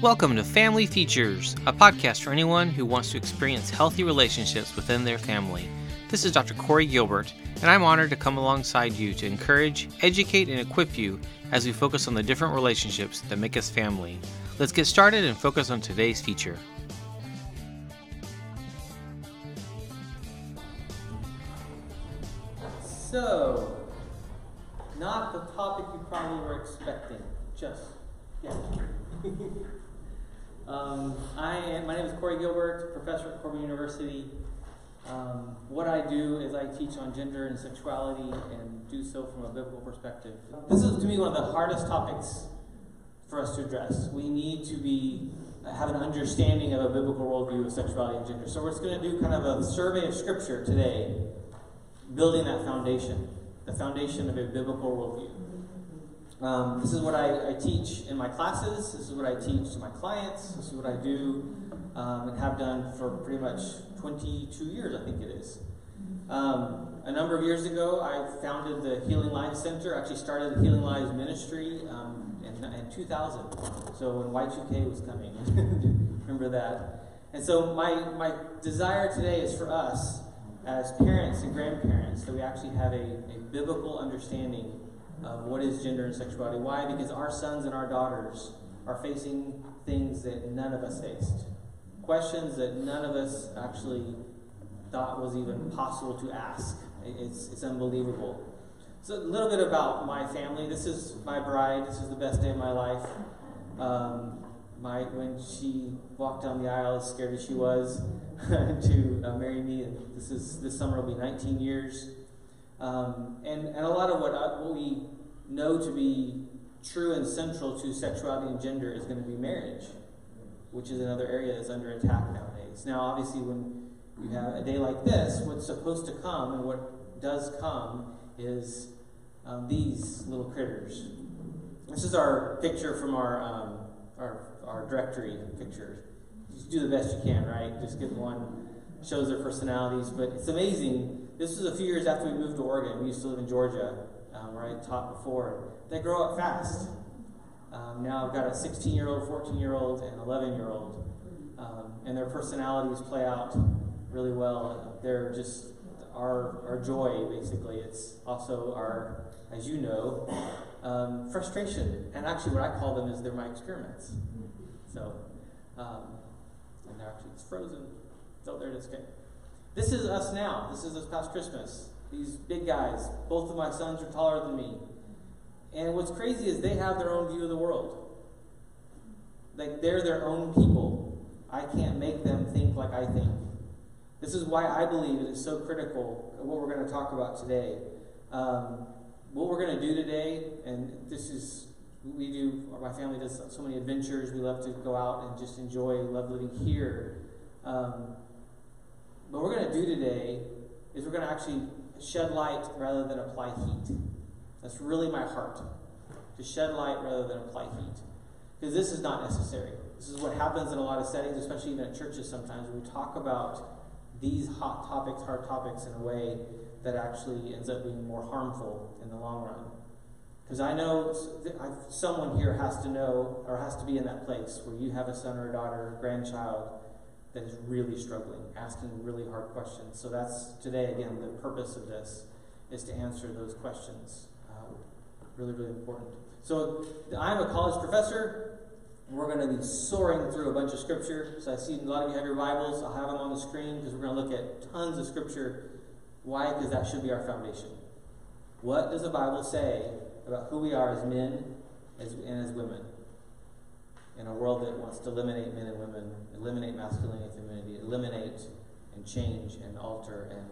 Welcome to Family Features, a podcast for anyone who wants to experience healthy relationships within their family. This is Dr. Corey Gilbert, and I'm honored to come alongside you to encourage, educate, and equip you as we focus on the different relationships that make us family. Let's get started and focus on today's feature. So, not the topic you probably were expecting. Just, yeah. um, I am, my name is Corey Gilbert, professor at Corban University. Um, what I do is I teach on gender and sexuality and do so from a biblical perspective. This is to me one of the hardest topics for us to address. We need to be have an understanding of a biblical worldview of sexuality and gender. So we're just going to do kind of a survey of scripture today, building that foundation, the foundation of a biblical worldview. Um, this is what I, I, teach in my classes. This is what I teach to my clients. This is what I do um, and have done for pretty much 22 years, I think it is. Um, a number of years ago, I founded the Healing Lives Center. Actually, started the Healing Lives Ministry um, in, in 2000. So when Y2K was coming, remember that. And so my my desire today is for us as parents and grandparents that we actually have a, a biblical understanding of what is gender and sexuality. Why? Because our sons and our daughters are facing things that none of us faced questions that none of us actually thought was even possible to ask. It's, it's unbelievable. So, a little bit about my family. This is my bride. This is the best day of my life. Um, my, when she walked down the aisle, as scared as she was to uh, marry me, this is this summer will be 19 years. Um, and, and a lot of what, I, what we know to be true and central to sexuality and gender is going to be marriage which is another area that's under attack nowadays. Now, obviously, when you have a day like this, what's supposed to come and what does come is um, these little critters. This is our picture from our, um, our, our directory picture. Just do the best you can, right? Just get one, shows their personalities. But it's amazing. This was a few years after we moved to Oregon. We used to live in Georgia, um, where I taught before. They grow up fast. Um, now I've got a 16 year old, 14 year old, and 11 year old. Um, and their personalities play out really well. They're just our, our joy, basically. It's also our, as you know, um, frustration. And actually, what I call them is they're my experiments. So, um, and they're actually, it's frozen. So there it is. Okay. This is us now. This is us past Christmas. These big guys. Both of my sons are taller than me. And what's crazy is they have their own view of the world. Like they're their own people. I can't make them think like I think. This is why I believe it is so critical what we're going to talk about today. Um, what we're going to do today, and this is we do. My family does so many adventures. We love to go out and just enjoy. Love living here. Um, what we're going to do today is we're going to actually shed light rather than apply heat. That's really my heart. To shed light rather than apply heat. Because this is not necessary. This is what happens in a lot of settings, especially even at churches sometimes. We talk about these hot topics, hard topics, in a way that actually ends up being more harmful in the long run. Because I know someone here has to know or has to be in that place where you have a son or a daughter, a grandchild that is really struggling, asking really hard questions. So that's today, again, the purpose of this is to answer those questions um, really, really important. So I'm a college professor. We're going to be soaring through a bunch of scripture. So I see a lot of you have your Bibles. I'll have them on the screen because we're going to look at tons of scripture. Why? Because that should be our foundation. What does the Bible say about who we are as men as, and as women? In a world that wants to eliminate men and women, eliminate masculinity and femininity, eliminate and change and alter and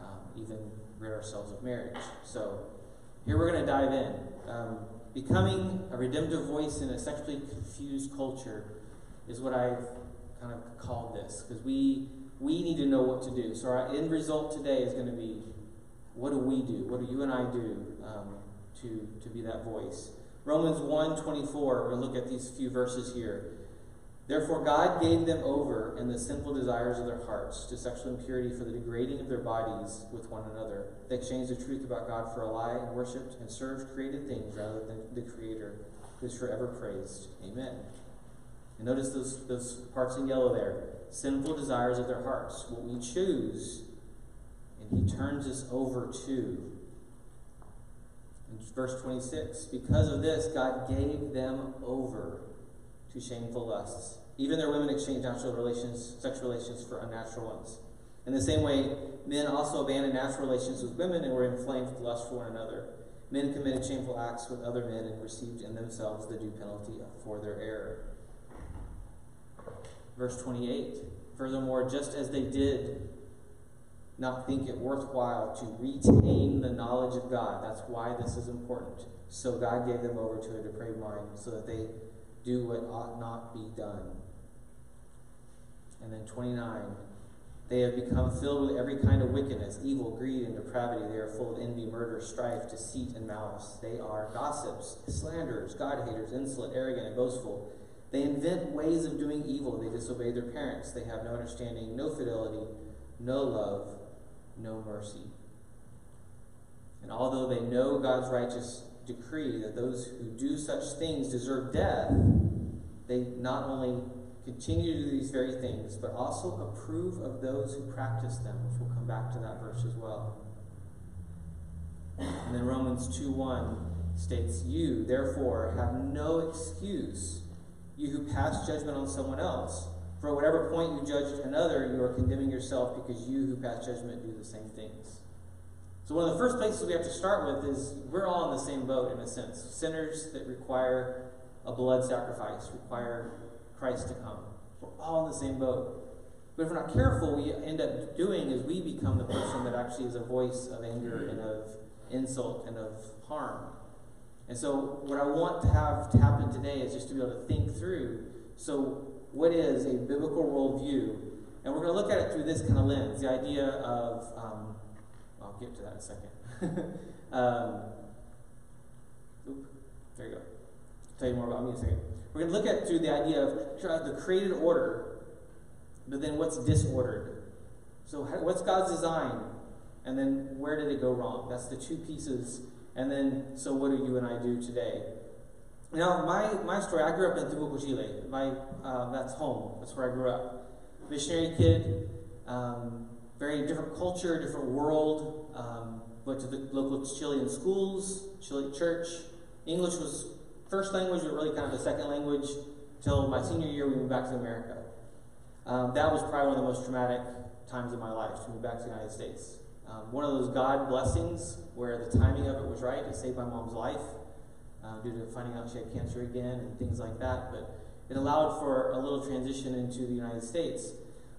um, even rid ourselves of marriage. So here we're going to dive in. Um, becoming a redemptive voice in a sexually confused culture is what I've kind of called this because we we need to know what to do. So our end result today is going to be what do we do? What do you and I do um, to to be that voice? Romans 1 24, we're going to look at these few verses here. Therefore, God gave them over in the sinful desires of their hearts to sexual impurity for the degrading of their bodies with one another. They exchanged the truth about God for a lie and worshipped and served created things rather than the Creator, who is forever praised. Amen. And notice those, those parts in yellow there sinful desires of their hearts, what we choose, and he turns us over to. Verse 26, because of this, God gave them over to shameful lusts. Even their women exchanged natural relations, sexual relations for unnatural ones. In the same way, men also abandoned natural relations with women and were inflamed with lust for one another. Men committed shameful acts with other men and received in themselves the due penalty for their error. Verse 28 Furthermore, just as they did not think it worthwhile to retain the knowledge of God, that's why this is important. So God gave them over to a depraved mind so that they do what ought not be done. And then 29 they have become filled with every kind of wickedness, evil, greed, and depravity. They are full of envy, murder, strife, deceit, and malice. They are gossips, slanderers, God haters, insolent, arrogant, and boastful. They invent ways of doing evil. They disobey their parents. They have no understanding, no fidelity, no love, no mercy. And although they know God's righteous decree that those who do such things deserve death, they not only continue to do these very things, but also approve of those who practice them, which we'll come back to that verse as well. And then Romans 2 1 states, You, therefore, have no excuse, you who pass judgment on someone else. For whatever point you judge another, you are condemning yourself because you who pass judgment do the same things. So, one of the first places we have to start with is we're all in the same boat in a sense. Sinners that require a blood sacrifice, require Christ to come. We're all in the same boat. But if we're not careful, we end up doing is we become the person that actually is a voice of anger and of insult and of harm. And so, what I want to have to happen today is just to be able to think through. So, what is a biblical worldview? And we're going to look at it through this kind of lens the idea of, um, I'll get to that in a second. um, oop, there you go. I'll tell you more about me in a second. We're going to look at through the idea of the created order, but then what's disordered. So, what's God's design? And then where did it go wrong? That's the two pieces. And then, so what do you and I do today? Now, my, my story, I grew up in Temuco, Chile. My, uh, that's home. That's where I grew up. Missionary kid, um, very different culture, different world. Um, went to the local Chilean schools, Chilean church. English was first language, but really kind of the second language till my senior year. We moved back to America. Um, that was probably one of the most traumatic times of my life to move back to the United States. Um, one of those God blessings where the timing of it was right. It saved my mom's life uh, due to finding out she had cancer again and things like that. But it allowed for a little transition into the United States.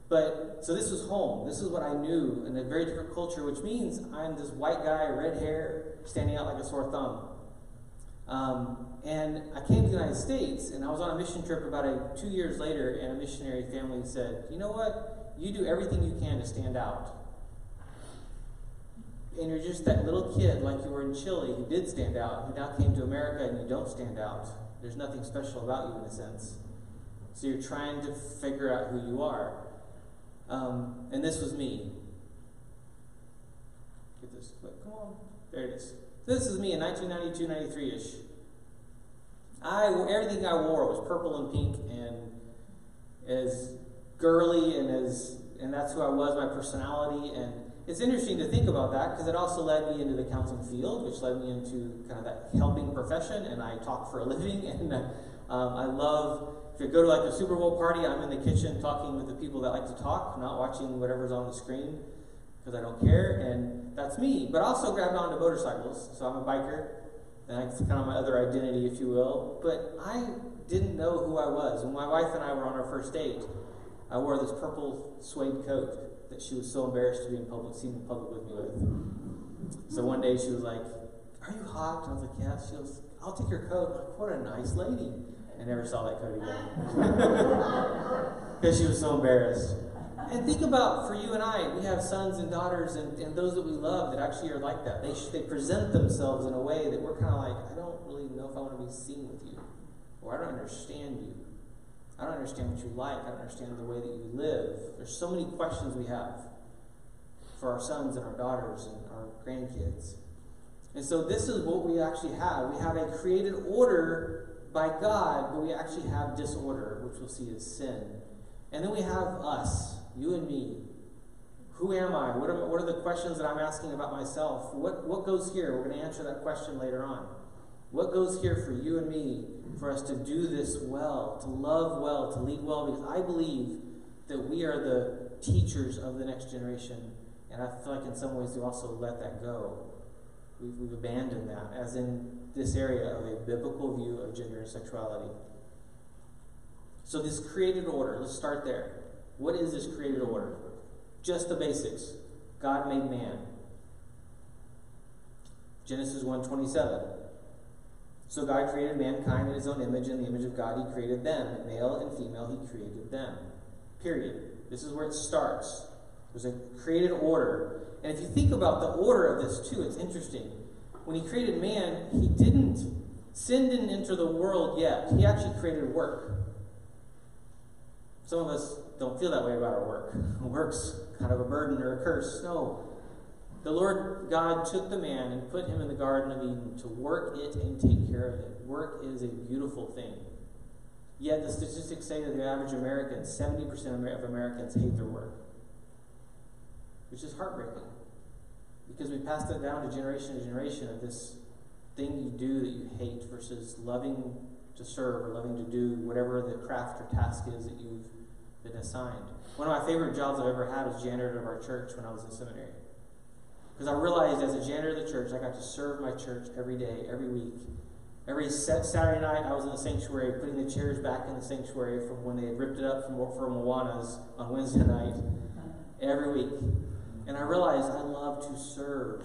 But so this was home. This is what I knew in a very different culture, which means I'm this white guy, red hair, standing out like a sore thumb. Um, and I came to the United States, and I was on a mission trip about a, two years later, and a missionary family said, You know what? You do everything you can to stand out. And you're just that little kid, like you were in Chile, who did stand out, who now came to America and you don't stand out. There's nothing special about you in a sense. So you're trying to figure out who you are. Um, and this was me. Get this, clip. come on. There it is. This is me in 1992, 93 ish. I everything I wore was purple and pink and as girly and as and that's who I was, my personality. And it's interesting to think about that because it also led me into the counseling field, which led me into kind of that helping profession. And I talk for a living, and um, I love. If you go to like a Super Bowl party, I'm in the kitchen talking with the people that like to talk, not watching whatever's on the screen because I don't care, and that's me. But I also grabbed onto motorcycles, so I'm a biker, and that's kind of my other identity, if you will. But I didn't know who I was. When my wife and I were on our first date, I wore this purple suede coat that she was so embarrassed to be in public, seen in public with me with. So one day she was like, "Are you hot?" And I was like, "Yeah." She goes, "I'll take your coat." I'm like, what a nice lady. I never saw that coat again because she was so embarrassed. And think about for you and I, we have sons and daughters and, and those that we love that actually are like that. They, they present themselves in a way that we're kind of like, I don't really know if I want to be seen with you, or I don't understand you. I don't understand what you like. I don't understand the way that you live. There's so many questions we have for our sons and our daughters and our grandkids. And so this is what we actually have. We have a created order by God, but we actually have disorder, which we'll see as sin. And then we have us, you and me. Who am I? What are, what are the questions that I'm asking about myself? What, what goes here? We're going to answer that question later on. What goes here for you and me for us to do this well, to love well, to lead well? Because I believe that we are the teachers of the next generation. And I feel like in some ways we also let that go. We've, we've abandoned that, as in this area of a biblical view of gender and sexuality. So, this created order, let's start there. What is this created order? Just the basics. God made man. Genesis 1:27. So God created mankind in his own image, in the image of God he created them. Male and female he created them. Period. This is where it starts. There's a created order. And if you think about the order of this too, it's interesting. When he created man, he didn't sin didn't enter the world yet. He actually created work. Some of us don't feel that way about our work. Work's kind of a burden or a curse. No. The Lord God took the man and put him in the Garden of Eden to work it and take care of it. Work is a beautiful thing. Yet the statistics say that the average American, 70% of Americans hate their work, which is heartbreaking because we pass that down to generation to generation of this thing you do that you hate versus loving to serve or loving to do whatever the craft or task is that you've been assigned. One of my favorite jobs I've ever had was janitor of our church when I was in seminary. Because I realized as a janitor of the church, I got to serve my church every day, every week. Every Saturday night, I was in the sanctuary putting the chairs back in the sanctuary from when they had ripped it up from, from Awana's on Wednesday night. Every week. And I realized I love to serve,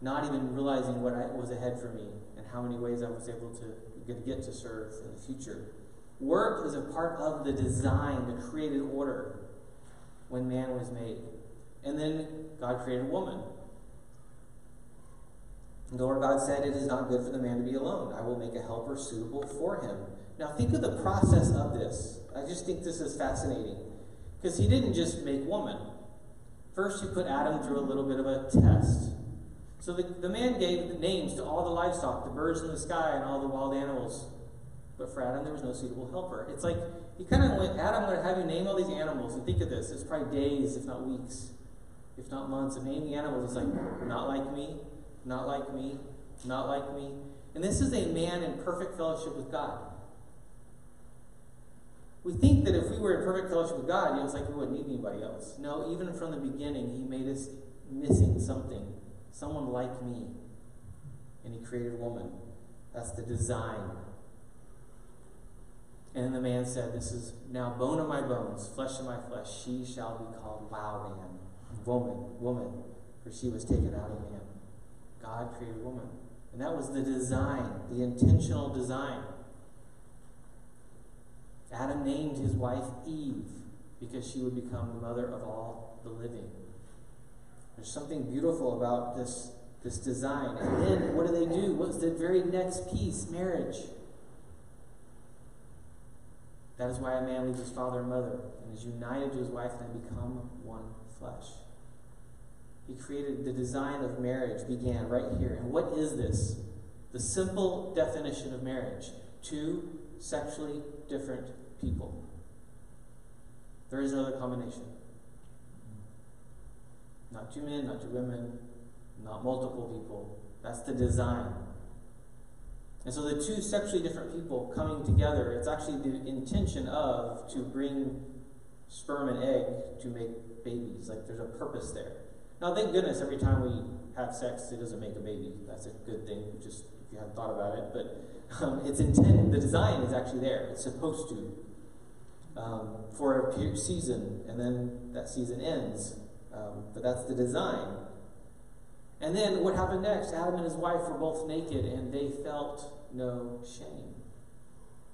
not even realizing what I, was ahead for me and how many ways I was able to get to serve in the future. Work is a part of the design, the created order when man was made. And then God created woman. The Lord God said, It is not good for the man to be alone. I will make a helper suitable for him. Now, think of the process of this. I just think this is fascinating. Because he didn't just make woman. First, he put Adam through a little bit of a test. So the, the man gave names to all the livestock, the birds in the sky, and all the wild animals. But for Adam, there was no suitable helper. It's like he kind of went, Adam, I'm going to have you name all these animals. And think of this it's probably days, if not weeks, if not months, of naming the animals. It's like, not like me, not like me, not like me. And this is a man in perfect fellowship with God. We think that if we were in perfect fellowship with God, you know, it's like we wouldn't need anybody else. No, even from the beginning, He made us missing something. Someone like me. And He created woman. That's the design. And the man said, This is now bone of my bones, flesh of my flesh. She shall be called wow man, woman, woman, for she was taken out of man. God created woman. And that was the design, the intentional design. Adam named his wife Eve because she would become the mother of all the living. There's something beautiful about this, this design. And then what do they do? What's the very next piece? Marriage. That is why a man leaves his father and mother and is united to his wife and they become one flesh. He created the design of marriage, began right here. And what is this? The simple definition of marriage two sexually different people. There is no other combination. Not two men, not two women, not multiple people. That's the design. And so the two sexually different people coming together, it's actually the intention of to bring sperm and egg to make babies. Like there's a purpose there. Now, thank goodness every time we have sex, it doesn't make a baby. That's a good thing, just if you hadn't thought about it. But um, it's intended, the design is actually there. It's supposed to. Um, for a season, and then that season ends. Um, but that's the design. And then what happened next? Adam and his wife were both naked, and they felt no shame.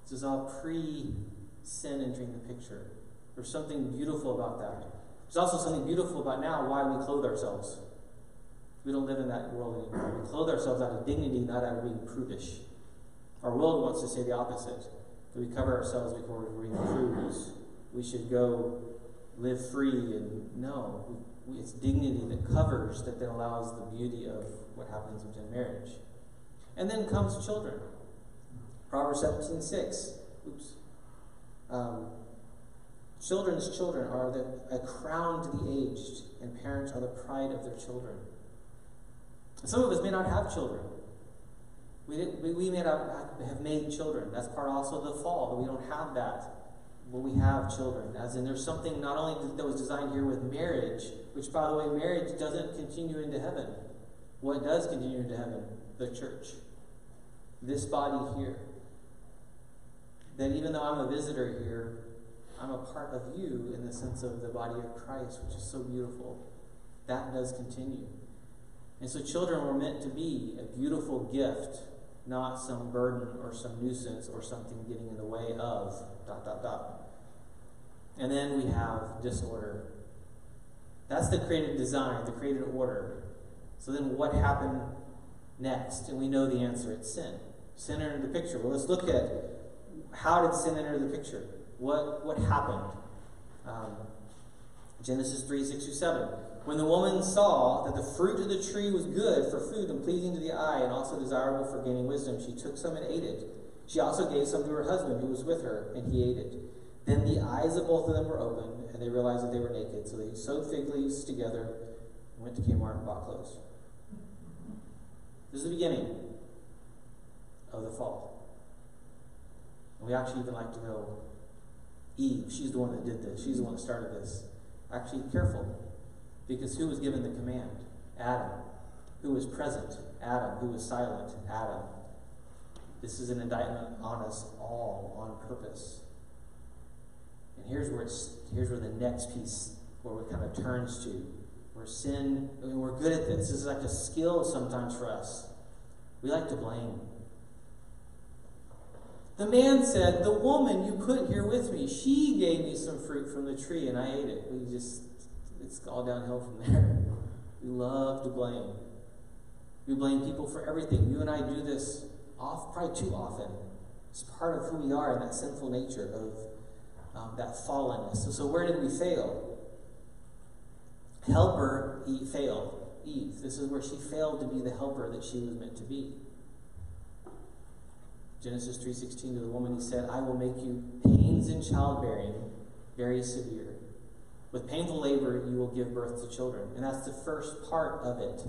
This is all pre sin entering the picture. There's something beautiful about that. There's also something beautiful about now why we clothe ourselves. We don't live in that world anymore. We clothe ourselves out of dignity, not out of being prudish. Our world wants to say the opposite that we cover ourselves before we being prudes. We should go live free, and no, it's dignity that covers, that then allows the beauty of what happens within marriage. And then comes children. Proverbs 17 6. Oops. Um, children's children are the, a crown to the aged, and parents are the pride of their children. some of us may not have children. We, we may not have made children. That's part also of the fall, that we don't have that. But we have children. As in, there's something not only that was designed here with marriage, which, by the way, marriage doesn't continue into heaven. What does continue into heaven? The church. This body here. That even though I'm a visitor here, I'm a part of you in the sense of the body of Christ, which is so beautiful. That does continue. And so children were meant to be a beautiful gift not some burden or some nuisance or something getting in the way of dot dot dot. And then we have disorder. That's the created design, the created order. So then what happened next? And we know the answer it's sin. Sin entered the picture. Well, let's look at how did sin enter the picture? What, what happened? Um, Genesis 3 6 7. When the woman saw that the fruit of the tree was good for food and pleasing to the eye and also desirable for gaining wisdom, she took some and ate it. She also gave some to her husband who was with her, and he ate it. Then the eyes of both of them were opened, and they realized that they were naked. So they sewed fig leaves together and went to Kmart and bought clothes. This is the beginning of the fall. And we actually even like to go, Eve, she's the one that did this. She's the one that started this. Actually, careful. Because who was given the command? Adam. Who was present? Adam. Who was silent? Adam. This is an indictment on us all on purpose. And here's where it's here's where the next piece where it kind of turns to. Where sin, I mean, we're good at this. This is like a skill sometimes for us. We like to blame. The man said, The woman you put here with me, she gave me some fruit from the tree and I ate it. We just it's all downhill from there. We love to blame. We blame people for everything. You and I do this off, probably too often. It's part of who we are in that sinful nature of um, that fallenness. So, so, where did we fail? Helper Eve failed. Eve. This is where she failed to be the helper that she was meant to be. Genesis 3.16 to the woman, he said, I will make you pains in childbearing very severe. With painful labor, you will give birth to children. And that's the first part of it.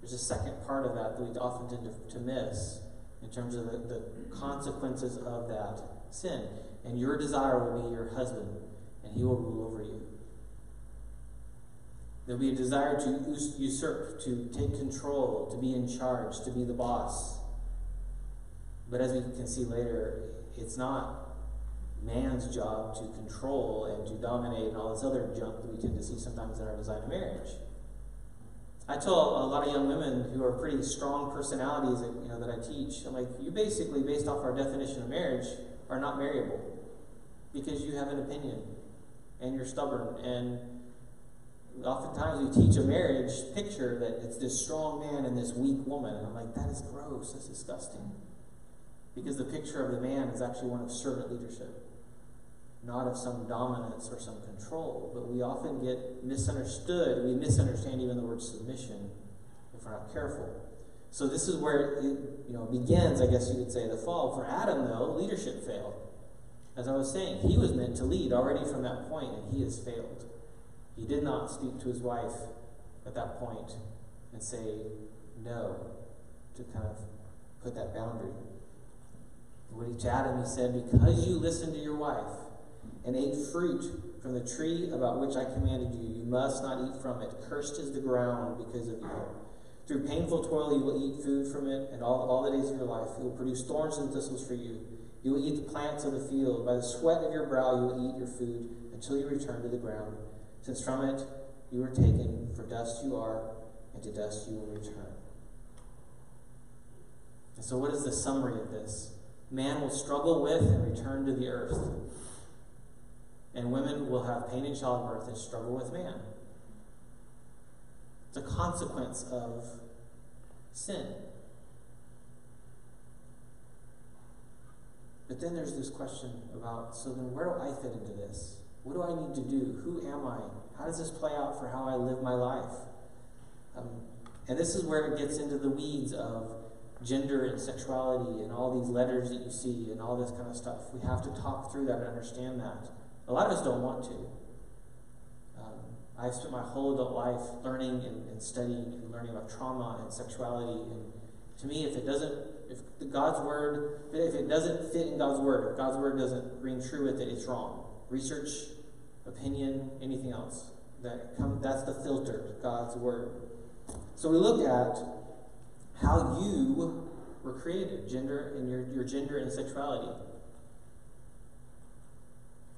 There's a second part of that that we often tend to, to miss in terms of the, the consequences of that sin. And your desire will be your husband, and he will rule over you. There'll be a desire to usurp, to take control, to be in charge, to be the boss. But as we can see later, it's not man's job to control and to dominate and all this other junk that we tend to see sometimes in our design of marriage. I tell a lot of young women who are pretty strong personalities that, you know, that I teach, I'm like, you basically, based off our definition of marriage, are not marriable because you have an opinion and you're stubborn. And oftentimes we teach a marriage picture that it's this strong man and this weak woman. And I'm like, that is gross. That's disgusting. Because the picture of the man is actually one of servant leadership not of some dominance or some control, but we often get misunderstood. We misunderstand even the word submission if we're not careful. So this is where it you know begins, I guess you could say, the fall. For Adam, though, leadership failed. As I was saying, he was meant to lead already from that point, and he has failed. He did not speak to his wife at that point and say no to kind of put that boundary. When he Adam, he said, Because you listened to your wife, and ate fruit from the tree about which I commanded you. You must not eat from it. Cursed is the ground because of you. Through painful toil you will eat food from it, and all, all the days of your life it will produce thorns and thistles for you. You will eat the plants of the field. By the sweat of your brow you will eat your food until you return to the ground, since from it you were taken, for dust you are, and to dust you will return. And so, what is the summary of this? Man will struggle with and return to the earth and women will have pain in childbirth and struggle with man. It's a consequence of sin. But then there's this question about so then where do I fit into this? What do I need to do? Who am I? How does this play out for how I live my life? Um, and this is where it gets into the weeds of gender and sexuality and all these letters that you see and all this kind of stuff. We have to talk through that and understand that. A lot of us don't want to. Um, I've spent my whole adult life learning and, and studying and learning about trauma and sexuality. And to me, if it doesn't, if God's word, if it doesn't fit in God's word, if God's word doesn't ring true with it, it's wrong. Research, opinion, anything else that come, that's the filter, God's word. So we look at how you were created, gender and your, your gender and sexuality.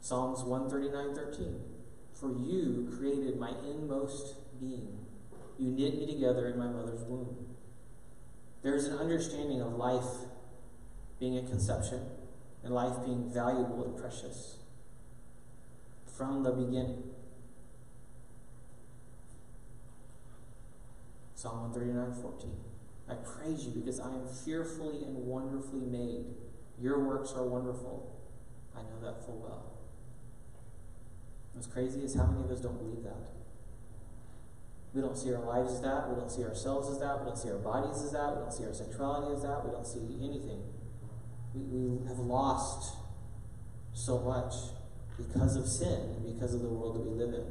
Psalms 139:13. For you created my inmost being. You knit me together in my mother's womb. There's an understanding of life being a conception and life being valuable and precious from the beginning. Psalm 139 14. I praise you because I am fearfully and wonderfully made. Your works are wonderful. I know that full well. What's crazy is how many of us don't believe that. We don't see our lives as that. We don't see ourselves as that. We don't see our bodies as that. We don't see our sexuality as that. We don't see anything. We, we have lost so much because of sin and because of the world that we live in.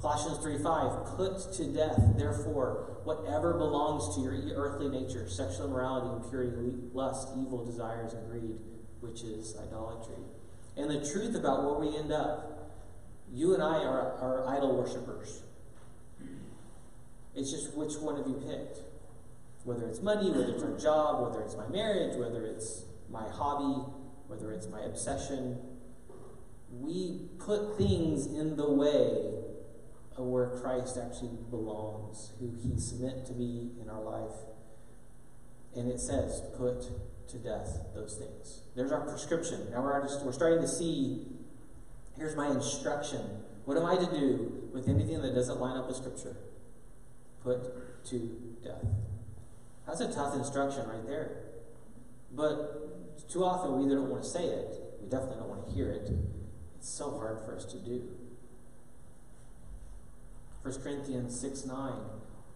Colossians 3 5, put to death, therefore, whatever belongs to your earthly nature sexual immorality, impurity, lust, evil desires, and greed, which is idolatry. And the truth about where we end up, you and I are, are idol worshippers. It's just which one have you picked? Whether it's money, whether it's our job, whether it's my marriage, whether it's my hobby, whether it's my obsession. We put things in the way of where Christ actually belongs, who He's meant to be in our life. And it says, put to death those things. There's our prescription. Now we're, just, we're starting to see here's my instruction. What am I to do with anything that doesn't line up with Scripture? Put to death. That's a tough instruction right there. But too often we either don't want to say it, we definitely don't want to hear it. It's so hard for us to do. 1 Corinthians 6 9.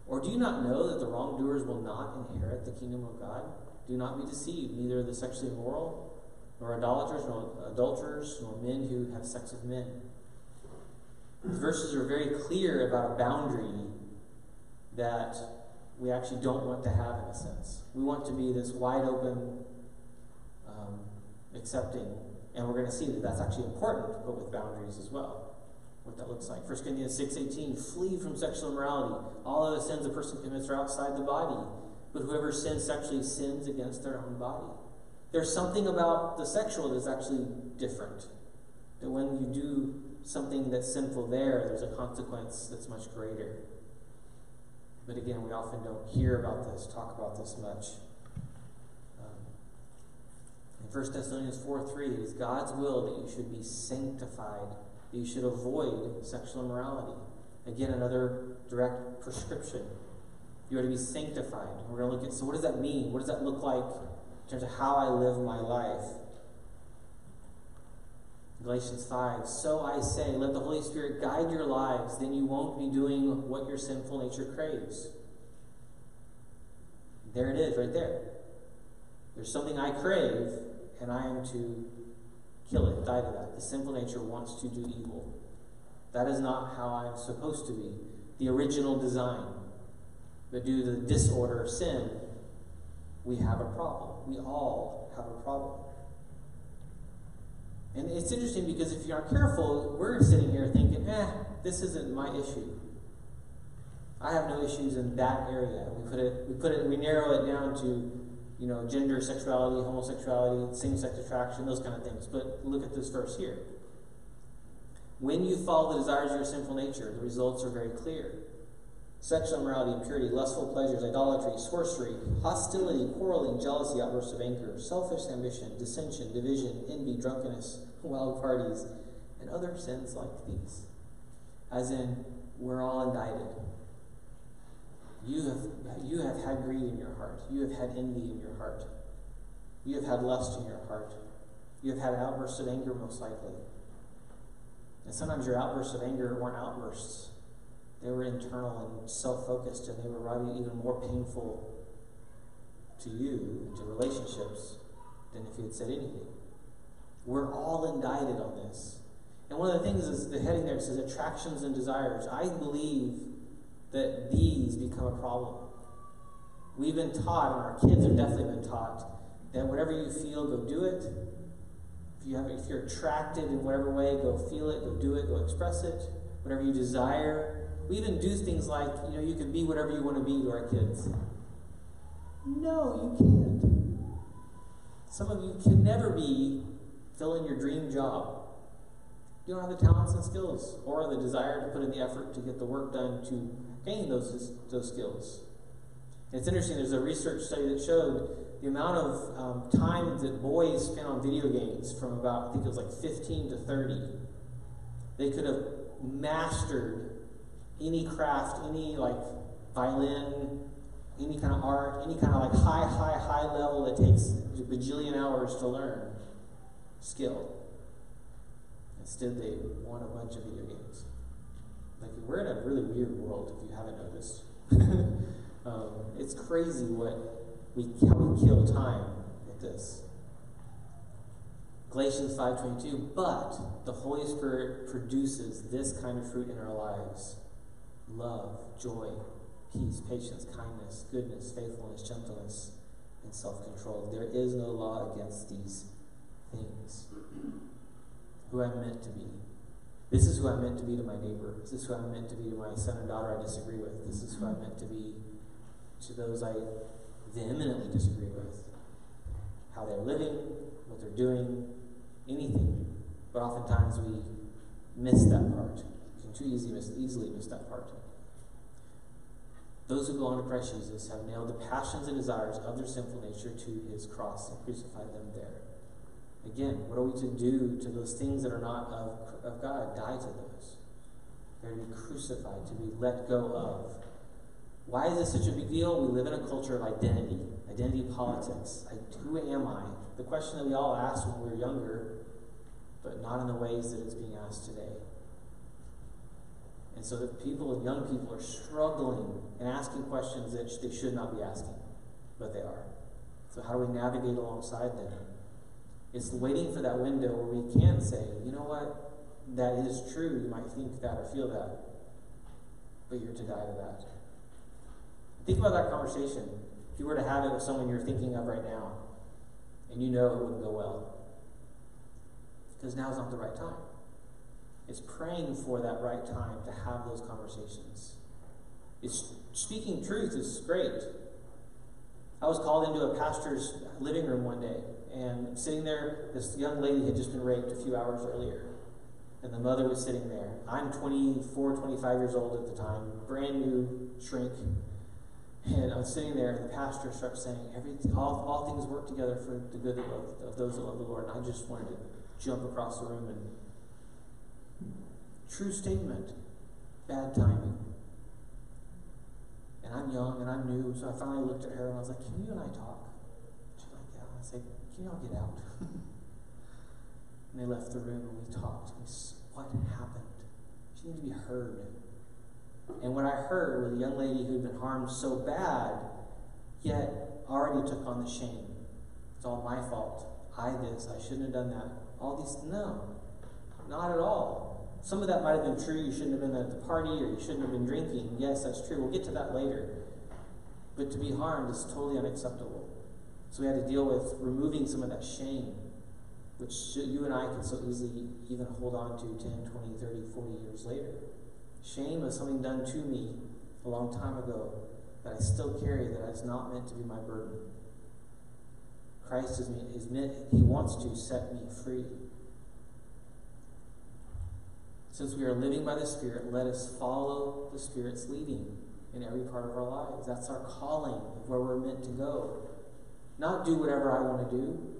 Or do you not know that the wrongdoers will not inherit the kingdom of God? Do not be deceived, neither the sexually immoral, nor idolaters, nor adulterers, nor men who have sex with men. These verses are very clear about a boundary that we actually don't want to have in a sense. We want to be this wide open, um, accepting, and we're going to see that that's actually important, but with boundaries as well what that looks like. 1 Corinthians 6.18, flee from sexual immorality. All of the sins a person commits are outside the body, but whoever sins sexually sins against their own body. There's something about the sexual that's actually different. That when you do something that's sinful there, there's a consequence that's much greater. But again, we often don't hear about this, talk about this much. Um, in 1 Thessalonians 4 3, it is God's will that you should be sanctified you should avoid sexual immorality. Again, another direct prescription. You are to be sanctified. We're going to look at so what does that mean? What does that look like in terms of how I live my life? Galatians 5. So I say, let the Holy Spirit guide your lives, then you won't be doing what your sinful nature craves. There it is, right there. There's something I crave, and I am to kill it, die to that. The sinful nature wants to do evil. That is not how I'm supposed to be. The original design. But due to the disorder of sin, we have a problem. We all have a problem. And it's interesting because if you aren't careful, we're sitting here thinking, eh, this isn't my issue. I have no issues in that area. We put it, we put it, we narrow it down to you know, gender, sexuality, homosexuality, same sex attraction, those kind of things. But look at this verse here. When you follow the desires of your sinful nature, the results are very clear sexual immorality, impurity, lustful pleasures, idolatry, sorcery, hostility, quarreling, jealousy, outbursts of anger, selfish ambition, dissension, division, envy, drunkenness, wild parties, and other sins like these. As in, we're all indicted. You have, you have had greed in your heart. You have had envy in your heart. You have had lust in your heart. You have had outbursts of anger, most likely. And sometimes your outbursts of anger weren't outbursts, they were internal and self focused, and they were probably even more painful to you and to relationships than if you had said anything. We're all indicted on this. And one of the things is the heading there says attractions and desires. I believe that these become a problem. We've been taught, and our kids have definitely been taught, that whatever you feel, go do it. If you have, if you're attracted in whatever way, go feel it, go do it, go express it. Whatever you desire. We even do things like, you know, you can be whatever you want to be to our kids. No, you can't. Some of you can never be filling your dream job. You don't have the talents and skills or the desire to put in the effort to get the work done to gain those, those skills. And it's interesting, there's a research study that showed the amount of um, time that boys spent on video games from about, I think it was like 15 to 30. They could have mastered any craft, any like violin, any kind of art, any kind of like high, high, high level that takes a bajillion hours to learn skill. Instead, they want a bunch of video games. Like, we're in a really weird world if you haven't noticed. um, it's crazy what we, how we kill time with this. Galatians 5.22, but the Holy Spirit produces this kind of fruit in our lives. Love, joy, peace, patience, kindness, goodness, faithfulness, gentleness, and self-control. There is no law against these things. Who I'm meant to be. This is who I'm meant to be to my neighbor. This is who I'm meant to be to my son or daughter I disagree with. This is who I'm meant to be to those I vehemently disagree with. How they're living, what they're doing, anything. But oftentimes we miss that part. We can too easily miss, easily miss that part. Those who belong to Christ Jesus have nailed the passions and desires of their sinful nature to his cross and crucified them there. Again, what are we to do to those things that are not of, of God? Die to those. They're to be crucified, to be let go of. Why is this such a big deal? We live in a culture of identity, identity politics. Who am I? The question that we all asked when we were younger, but not in the ways that it's being asked today. And so the people and young people are struggling and asking questions that they should not be asking, but they are. So how do we navigate alongside them? It's waiting for that window where we can say, you know what, that is true. You might think that or feel that, but you're to die to that. Think about that conversation. If you were to have it with someone you're thinking of right now, and you know it wouldn't go well, because now is not the right time. It's praying for that right time to have those conversations. It's speaking truth is great. I was called into a pastor's living room one day and sitting there, this young lady had just been raped a few hours earlier. And the mother was sitting there. I'm 24, 25 years old at the time, brand new shrink. And I'm sitting there, and the pastor starts saying, Everything, all, all things work together for the good of, of those that love the Lord. And I just wanted to jump across the room and. True statement. Bad timing. And I'm young and I'm new, so I finally looked at her and I was like, Can you and I talk? She's like, Yeah. I said, can y'all get out? and they left the room and we talked. We, said, what happened? She needed to be heard. And what I heard was a young lady who had been harmed so bad, yet already took on the shame. It's all my fault. I this. I shouldn't have done that. All these, no, not at all. Some of that might have been true. You shouldn't have been at the party or you shouldn't have been drinking. Yes, that's true. We'll get to that later. But to be harmed is totally unacceptable. So we had to deal with removing some of that shame, which you and I can so easily even hold on to 10, 20, 30, 40 years later. Shame of something done to me a long time ago that I still carry that is not meant to be my burden. Christ is, is meant, he wants to set me free. Since we are living by the Spirit, let us follow the Spirit's leading in every part of our lives. That's our calling of where we're meant to go. Not do whatever I want to do.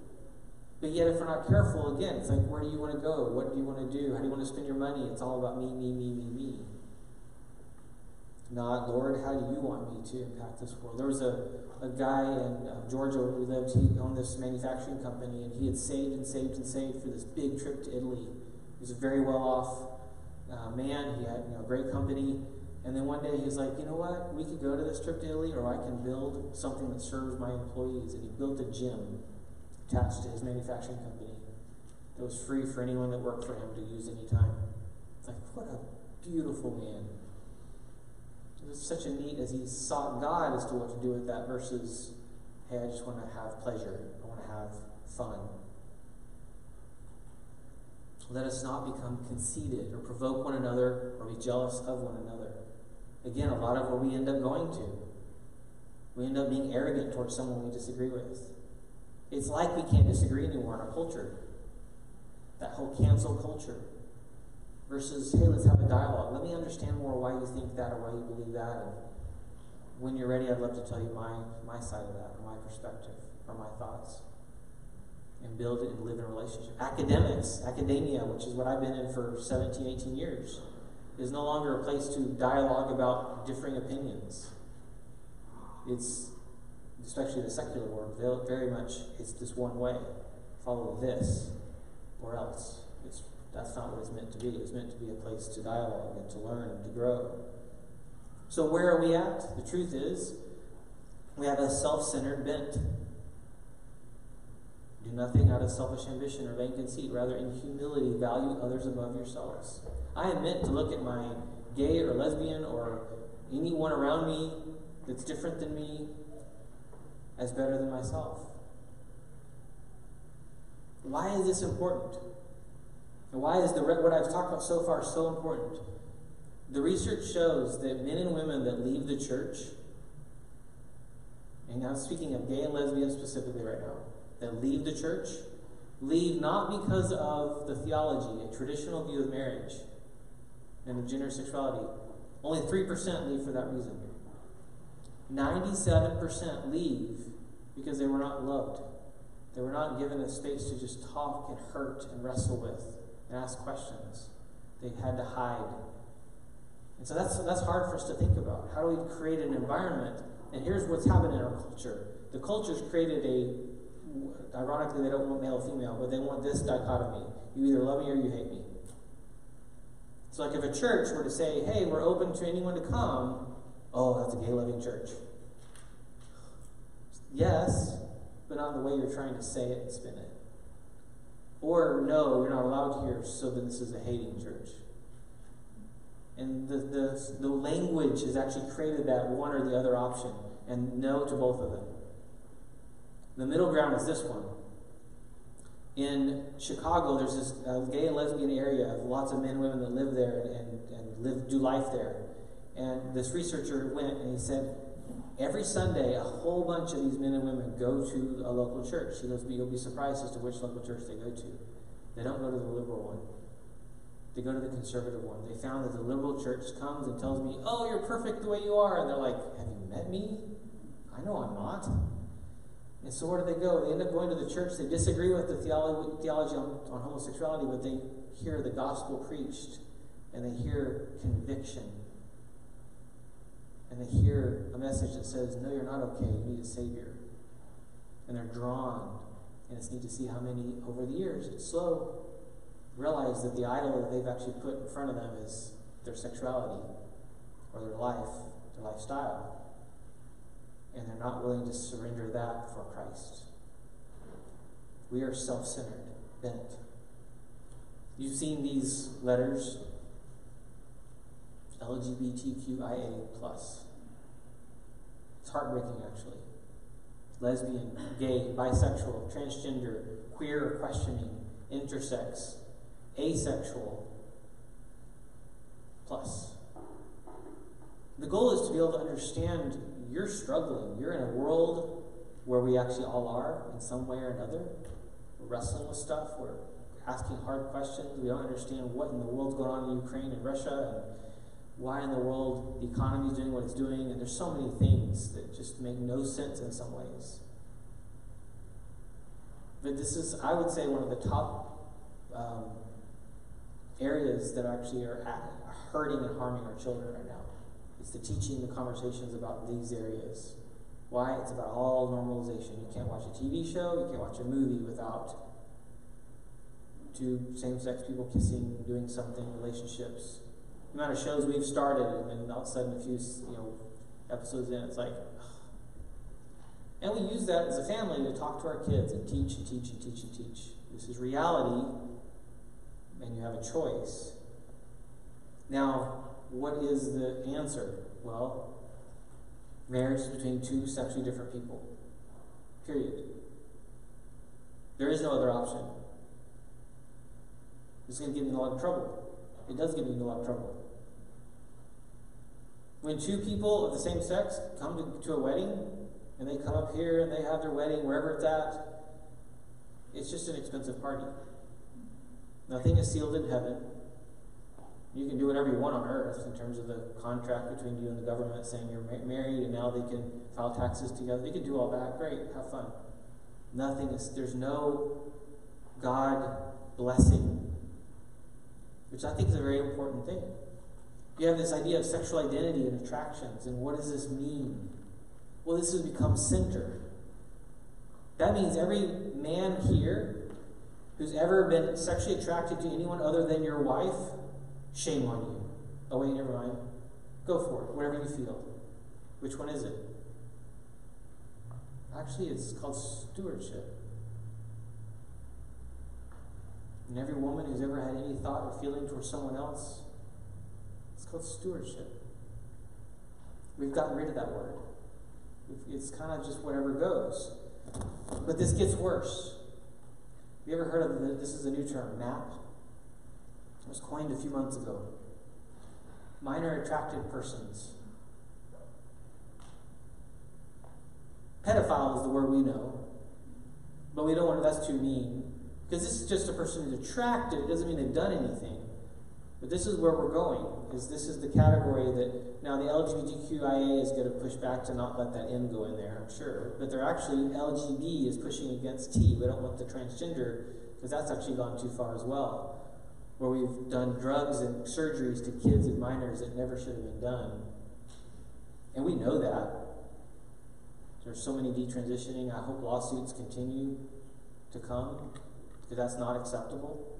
But yet, if we're not careful, again, it's like, where do you want to go? What do you want to do? How do you want to spend your money? It's all about me, me, me, me, me. Not, Lord, how do you want me to impact this world? There was a, a guy in uh, Georgia we lived. He owned this manufacturing company, and he had saved and saved and saved for this big trip to Italy. He was a very well off uh, man. He had you know, a great company, And then one day he was like, you know what? We could go to this trip to Italy, or I can build something that serves my employees. And he built a gym attached to his manufacturing company that was free for anyone that worked for him to use anytime. Like, what a beautiful man. It was such a neat as he sought God as to what to do with that versus, hey, I just want to have pleasure. I want to have fun. Let us not become conceited or provoke one another or be jealous of one another. Again, a lot of where we end up going to. We end up being arrogant towards someone we disagree with. It's like we can't disagree anymore in our culture. That whole cancel culture. Versus, hey, let's have a dialogue. Let me understand more why you think that or why you believe that. And when you're ready, I'd love to tell you my, my side of that, or my perspective, or my thoughts and build it and live in a relationship. Academics, academia, which is what I've been in for 17, 18 years, is no longer a place to dialogue about differing opinions. It's, especially the secular world, very much it's this one way. Follow this or else. It's, that's not what it's meant to be. It's meant to be a place to dialogue and to learn and to grow. So, where are we at? The truth is, we have a self centered bent. Do nothing out of selfish ambition or vain conceit. Rather, in humility, value others above yourselves. I am meant to look at my gay or lesbian or anyone around me that's different than me as better than myself. Why is this important? And why is the what I've talked about so far so important? The research shows that men and women that leave the church, and I'm speaking of gay and lesbian specifically right now, that leave the church leave not because of the theology, a traditional view of marriage and of gender sexuality. Only 3% leave for that reason. 97% leave because they were not loved. They were not given a space to just talk and hurt and wrestle with and ask questions. They had to hide. And so that's, that's hard for us to think about. How do we create an environment? And here's what's happened in our culture the culture's created a Ironically, they don't want male or female, but they want this dichotomy. You either love me or you hate me. So, like if a church were to say, hey, we're open to anyone to come, oh, that's a gay loving church. Yes, but not the way you're trying to say it and spin it. Or, no, you're not allowed here, so then this is a hating church. And the, the, the language has actually created that one or the other option, and no to both of them. The middle ground is this one. In Chicago, there's this uh, gay and lesbian area of lots of men and women that live there and, and, and live, do life there. And this researcher went and he said, every Sunday, a whole bunch of these men and women go to a local church. He goes, you'll be surprised as to which local church they go to. They don't go to the liberal one. They go to the conservative one. They found that the liberal church comes and tells me, oh, you're perfect the way you are. And they're like, have you met me? I know I'm not. And so where do they go? They end up going to the church. They disagree with the theology, on homosexuality, but they hear the gospel preached and they hear conviction. And they hear a message that says, No, you're not okay. You need a Savior. And they're drawn. And it's neat to see how many over the years, it's slow, realize that the idol that they've actually put in front of them is their sexuality or their life, their lifestyle and they're not willing to surrender that for Christ. We are self centered, bent. You've seen these letters LGBTQIA. It's heartbreaking, actually. Lesbian, gay, bisexual, transgender, queer questioning, intersex, asexual, plus. The goal is to be able to understand you're struggling. You're in a world where we actually all are in some way or another. We're wrestling with stuff. We're asking hard questions. We don't understand what in the world's going on in Ukraine and Russia and why in the world the economy is doing what it's doing. And there's so many things that just make no sense in some ways. But this is, I would say, one of the top um, areas that actually are hurting and harming our children right now. It's the teaching, the conversations about these areas. Why? It's about all normalization. You can't watch a TV show, you can't watch a movie without two same sex people kissing, doing something, relationships. the amount of shows we've started, and then all of a sudden, a few you know episodes in, it's like, and we use that as a family to talk to our kids and teach and teach and teach and teach. This is reality, and you have a choice. Now, what is the answer? Well, marriage between two sexually different people. Period. There is no other option. It's going to get me in a lot of trouble. It does get me in a lot of trouble. When two people of the same sex come to, to a wedding, and they come up here and they have their wedding wherever it's at, it's just an expensive party. Nothing is sealed in heaven. You can do whatever you want on earth in terms of the contract between you and the government saying you're ma- married and now they can file taxes together. They can do all that. Great, have fun. Nothing is, there's no God blessing, which I think is a very important thing. You have this idea of sexual identity and attractions, and what does this mean? Well, this has become center. That means every man here who's ever been sexually attracted to anyone other than your wife, shame on you. Oh, wait, never mind. Go for it, whatever you feel. Which one is it? Actually, it's called stewardship. And every woman who's ever had any thought or feeling towards someone else, it's called stewardship. We've gotten rid of that word. It's kind of just whatever goes. But this gets worse. Have you ever heard of the, this is a new term, MAP? Was coined a few months ago. Minor attracted persons. Pedophile is the word we know, but we don't want that's too mean. Because this is just a person who's attracted, it doesn't mean they've done anything. But this is where we're going, is this is the category that now the LGBTQIA is going to push back to not let that M go in there, I'm sure. But they're actually, LGB is pushing against T. We don't want the transgender, because that's actually gone too far as well. Where we've done drugs and surgeries to kids and minors that never should have been done. And we know that. There's so many detransitioning. I hope lawsuits continue to come, because that's not acceptable.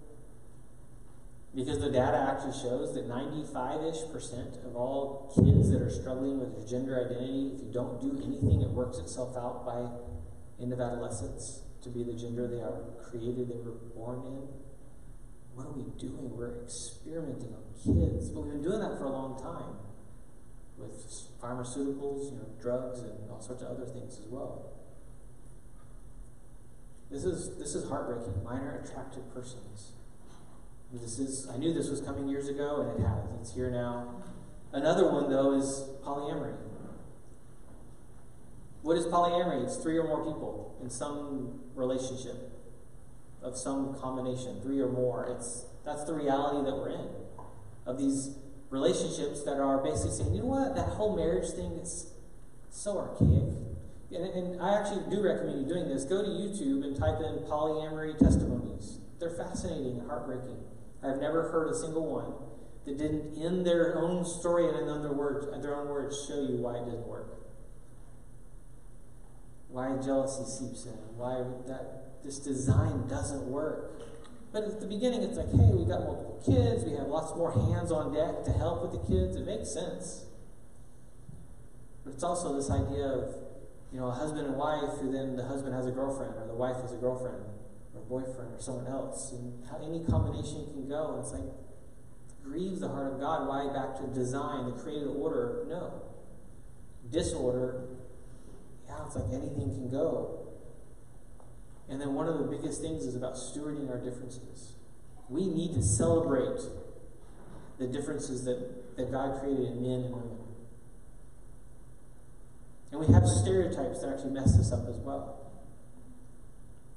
Because the data actually shows that 95 ish percent of all kids that are struggling with their gender identity, if you don't do anything, it works itself out by end of adolescence to be the gender they are created, they were born in. What are we doing? We're experimenting on kids. But we've been doing that for a long time with pharmaceuticals, you know, drugs, and all sorts of other things as well. This is, this is heartbreaking. Minor attractive persons. This is I knew this was coming years ago, and it has. It's here now. Another one though is polyamory. What is polyamory? It's three or more people in some relationship of some combination, three or more. It's that's the reality that we're in. Of these relationships that are basically saying, you know what, that whole marriage thing is so archaic. And, and I actually do recommend you doing this. Go to YouTube and type in polyamory testimonies. They're fascinating and heartbreaking. I've never heard a single one that didn't, in their own story and in their words, in their own words, show you why it didn't work. Why jealousy seeps in. Why that this design doesn't work. But at the beginning, it's like, hey, we got multiple kids. We have lots more hands on deck to help with the kids. It makes sense. But it's also this idea of, you know, a husband and wife, who then the husband has a girlfriend or the wife has a girlfriend or boyfriend or someone else. And how any combination can go. And it's like, grieves the heart of God. Why back to design, the created order? No. Disorder, yeah, it's like anything can go. And then one of the biggest things is about stewarding our differences. We need to celebrate the differences that, that God created in men and women. And we have stereotypes that actually mess us up as well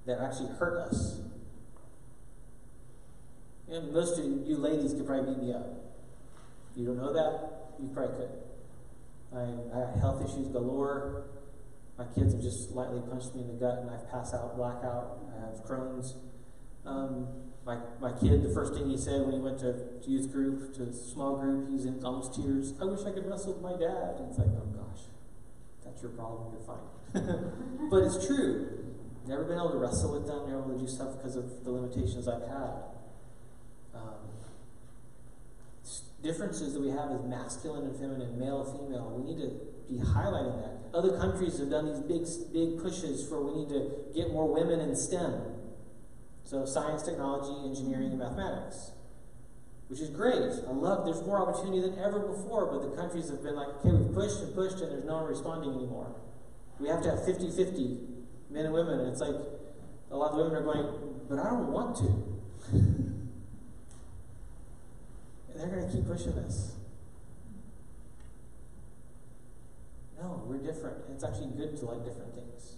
that actually hurt us. And most of you ladies could probably beat me up. You don't know that? You probably could. I, I have health issues galore. My kids have just lightly punched me in the gut and I've passed out, blackout. I have Crohn's. Um, my, my kid, the first thing he said when he went to, youth group, to small group, he's in almost tears. I wish I could wrestle with my dad. And it's like, oh gosh, that's your problem. You're fine. but it's true. Never been able to wrestle with them, never able to do stuff because of the limitations I've had. Um, differences that we have as masculine and feminine, male, female. We need to be highlighting that. Other countries have done these big, big pushes for we need to get more women in STEM. So science, technology, engineering, and mathematics. Which is great. I love there's more opportunity than ever before, but the countries have been like, okay, we've pushed and pushed and there's no one responding anymore. We have to have 50 50 men and women. And it's like a lot of women are going, but I don't want to. and they're going to keep pushing this. No, we're different. It's actually good to like different things.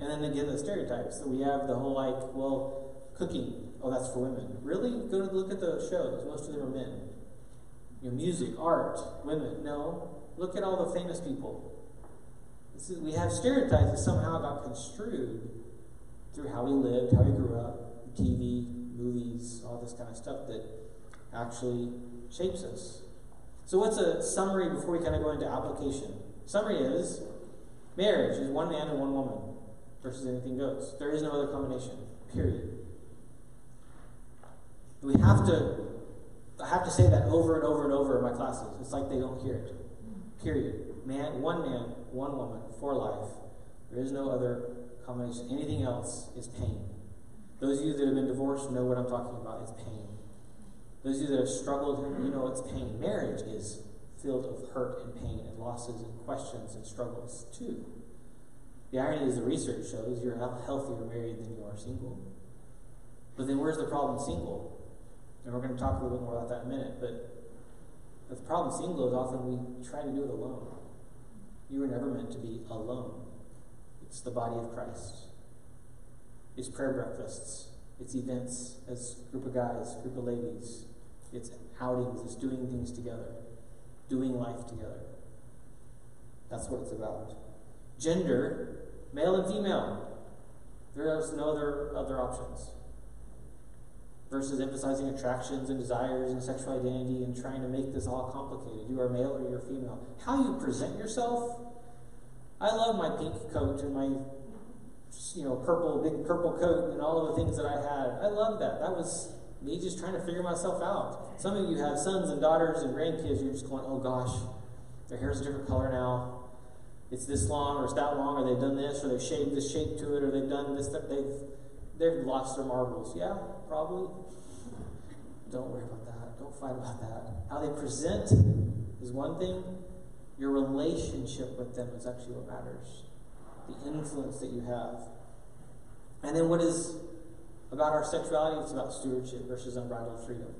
And then again, the stereotypes. So we have the whole like, well, cooking. Oh, that's for women. Really? Go to look at the shows. Most of them are men. You know, music, art, women. No. Look at all the famous people. Is, we have stereotypes that somehow got construed through how we lived, how we grew up, TV, movies, all this kind of stuff that actually shapes us. So, what's a summary before we kind of go into application? Summary is marriage is one man and one woman versus anything goes. There is no other combination, period. We have to, I have to say that over and over and over in my classes. It's like they don't hear it, period. Man, one man, one woman for life. There is no other combination. Anything else is pain. Those of you that have been divorced know what I'm talking about. It's pain. Those of you that have struggled, you know it's pain. Marriage is filled with hurt and pain and losses and questions and struggles too. The irony is the research shows you're healthier married than you are single. But then where's the problem single? And we're going to talk a little bit more about that in a minute. But the problem single is often we try to do it alone. You were never meant to be alone. It's the body of Christ. It's prayer breakfasts. It's events as group of guys, group of ladies. It's outings. It's doing things together doing life together. That's what it's about. Gender, male and female. There's no other other options. Versus emphasizing attractions and desires and sexual identity and trying to make this all complicated. You are male or you're female. How you present yourself. I love my pink coat and my you know purple big purple coat and all of the things that I had. I love that. That was me just trying to figure myself out. Some of you have sons and daughters and grandkids, you're just going, oh gosh, their hair's a different color now. It's this long or it's that long, or they've done this, or they've shaved this shape to it, or they've done this, they've they've lost their marbles. Yeah, probably. Don't worry about that. Don't fight about that. How they present is one thing. Your relationship with them is actually what matters. The influence that you have. And then what is about our sexuality, it's about stewardship versus unbridled freedom.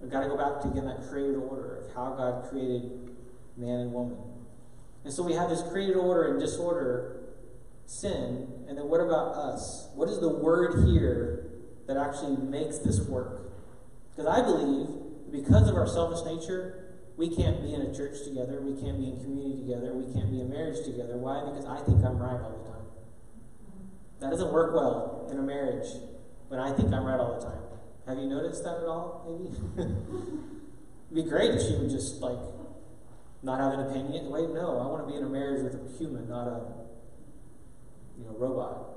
We've got to go back to, again, that created order of how God created man and woman. And so we have this created order and disorder, sin, and then what about us? What is the word here that actually makes this work? Because I believe because of our selfish nature, we can't be in a church together, we can't be in community together, we can't be in marriage together. Why? Because I think I'm right all the time. That doesn't work well in a marriage when I think I'm right all the time. Have you noticed that at all? Maybe? It'd be great if she would just like not have an opinion. Wait, no, I want to be in a marriage with a human, not a you know robot.